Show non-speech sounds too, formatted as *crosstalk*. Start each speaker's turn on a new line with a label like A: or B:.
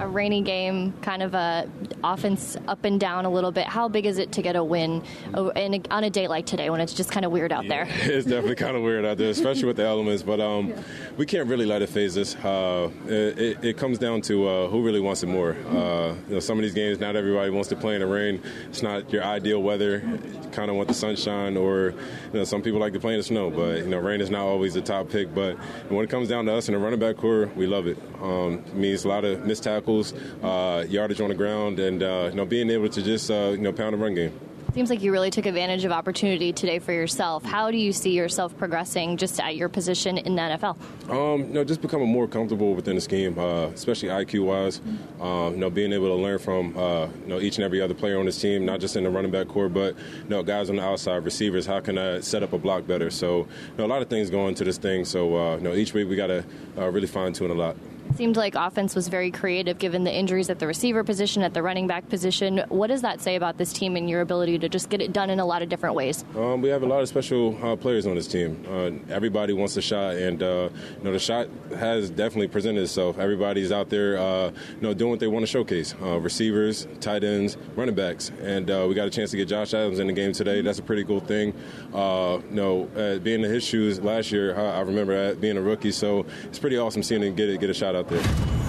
A: A rainy game, kind of a offense up and down a little bit. How big is it to get a win oh, in on a day like today when it's just kind of weird out
B: Yeah,
A: there? *laughs*
B: It's definitely kind of weird out there, especially with the elements. But um, we can't really let it faze us. Uh, it, it, it comes down to uh, who really wants it more. Uh, you know, some of these games, not everybody wants to play in the rain. It's not your ideal weather. Kind of want the sunshine, or you know, some people like to play in the snow. But you know, rain is not always the top pick. But when it comes down to us in the running back corps, we love it. Um, it means a lot of missed tackles, uh, yardage on the ground, and uh, you know, being able to just uh, you know pound the run game.
A: Seems like you really took advantage of opportunity today for yourself. How do you see yourself progressing just at your position in the NFL?
B: Um, you know, just becoming more comfortable within the scheme, uh, especially IQ wise. Um, you know, being able to learn from uh, you know each and every other player on this team, not just in the running back corps, but you know guys on the outside, receivers. How can I set up a block better? So, you know, a lot of things go into this thing. So, uh, you know, each week we got to uh, really fine tune a lot.
A: Seemed like offense was very creative given the injuries at the receiver position, at the running back position. What does that say about this team and your ability to just get it done in a lot of different ways?
B: Um, we have a lot of special uh, players on this team. Uh, everybody wants a shot, and uh, you know the shot has definitely presented itself. Everybody's out there, uh, you know, doing what they want to showcase: uh, receivers, tight ends, running backs, and uh, we got a chance to get Josh Adams in the game today. That's a pretty cool thing. Uh, you know, being in his shoes last year, I, I remember being a rookie, so it's pretty awesome seeing him get get a shot karatê.